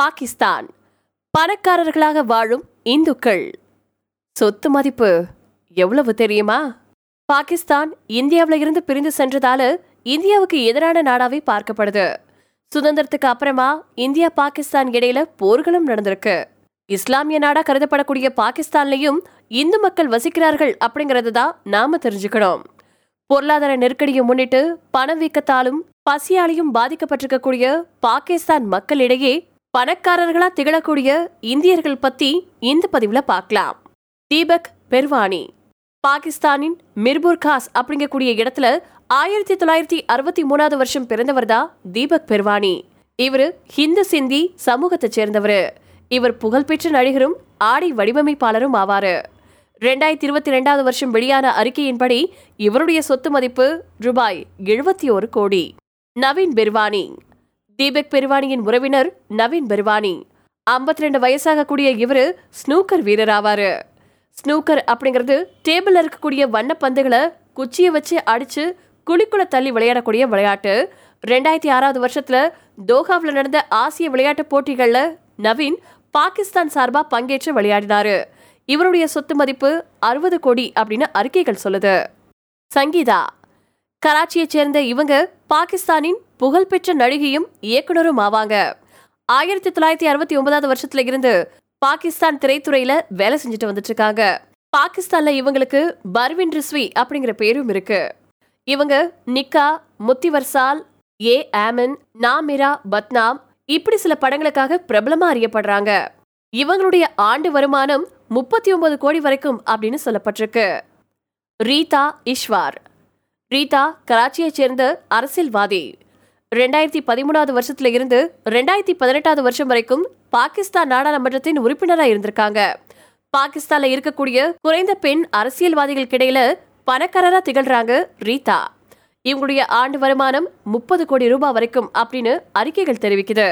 பாகிஸ்தான். பணக்காரர்களாக வாழும் இந்துக்கள். சொத்து மதிப்பு எவ்வளவு தெரியுமா? பாகிஸ்தான் இந்தியாவில் இருந்து பிரிந்து சென்றதால இந்தியாவுக்கு எதிரான நாடாவே பார்க்கப்படுது. சுதந்திரத்துக்கு அப்புறமா இந்தியா பாகிஸ்தான் இடையில போர்களும் நடந்திருக்கு. இஸ்லாமிய நாடா கருதப்படக்கூடிய பாகிஸ்தான்லயும் இந்து மக்கள் வசிக்கிறார்கள் அப்படிங்கறது தான் நாம தெரிஞ்சுக்கணும். பொருளாதார நெருக்கடியை முன்னிட்டு பணவீக்கத்தாலும் பசியாலையும் பாதிக்கப்பட்டிருக்கக்கூடிய பாகிஸ்தான் மக்களிடையே பணக்காரர்களா திகழக்கூடிய இந்தியர்கள் பத்தி இந்த பதிவுல பார்க்கலாம். தீபக் பெர்வானி. பாகிஸ்தானின் மிர்பூர் காஸ் அப்படிங்கக்கூடிய இடத்துல ஆயிரத்தி தொள்ளாயிரத்தி அறுபத்தி மூணாவது வருஷம் பிறந்தவர் தான் தீபக் பெர்வானி. இவரு ஹிந்து சிந்தி சமூகத்தைச் சேர்ந்தவர். இவர் புகழ்பெற்ற நடிகரும் ஆடை வடிவமைப்பாளரும் ஆவார். ரெண்டாயிரத்தி இருபத்தி ரெண்டாவது வருஷம் வெளியான அறிக்கையின்படி இவருடைய சொத்து மதிப்பு ரூபாய் எழுபத்தி ஒரு கோடி. நவீன் பெர்வானி. தீபக் பெருவானியின் உறவினர் நவீன் பெருவானி ஐம்பத்தி ரெண்டு வயசாகக்கூடிய இவர் ஸ்னூக்கர் வீரர் ஆவாரு ஸ்னூக்கர் அப்படிங்கிறது டேபிளில் இருக்கக்கூடிய வண்ண பந்துகளை குச்சியை வச்சு அடிச்சு குழிக்குள்ள தள்ளி விளையாடக்கூடிய விளையாட்டு. ரெண்டாயிரத்தி ஆறாவது வருஷத்துல தோஹாவில் நடந்த ஆசிய விளையாட்டுப் போட்டிகளில் நவீன் பாகிஸ்தான் சார்பாக பங்கேற்று விளையாடினாரு. இவருடைய சொத்து மதிப்பு அறுபது கோடி அப்படின்னு அறிக்கைகள் சொல்லுது. சங்கீதா. கராச்சியைச் சேர்ந்த இவங்க பாகிஸ்தானின் புகழ்பெற்ற நடிகையும் இயக்குனரும் ஆவாங்க. ஆயிரத்தி தொள்ளாயிரத்தி அறுபத்தி ஒன்பதாவது வருஷத்துல இருந்து பாகிஸ்தான் திரைத்துறையில வேலை செஞ்சுட்டு வந்துட்டு இருக்காங்க பாகிஸ்தான்ல இவங்களுக்கு பர்வின் ரிஸ்வி அப்படிங்கிற பேரும் இருக்கு. இவங்க நிக்கா முத்திவர்சால் ஏ ஆமன் நாமிரா பத்னாம் இப்படி சில படங்களுக்காக பிரபலமா அறியப்படுறாங்க. இவங்களுடைய ஆண்டு வருமானம் முப்பத்தி ஒன்பது கோடி வரைக்கும் அப்படின்னு சொல்லப்பட்டிருக்கு. ரீதா ஈஸ்வார் ரீதா கராச்சியைச் சேர்ந்த அரசியல்வாதி. ரெண்டாயிரத்தி பதிமூணாவது வருஷத்துல இருந்து ரெண்டாயிரத்தி பதினெட்டாவது வருஷம் வரைக்கும் பாகிஸ்தான் நாடாளுமன்றத்தின் உறுப்பினரா இருந்திருக்காங்க. பாகிஸ்தான்ல இருக்கக்கூடிய குறைந்த பெண் அரசியல்வாதிகள் கிடையில பணக்காரரா திகழ்றாங்க ரீதா. இவங்களுடைய ஆண்டு வருமானம் முப்பது கோடி ரூபாய் வரைக்கும் அப்படின்னு அறிக்கைகள் தெரிவிக்குது.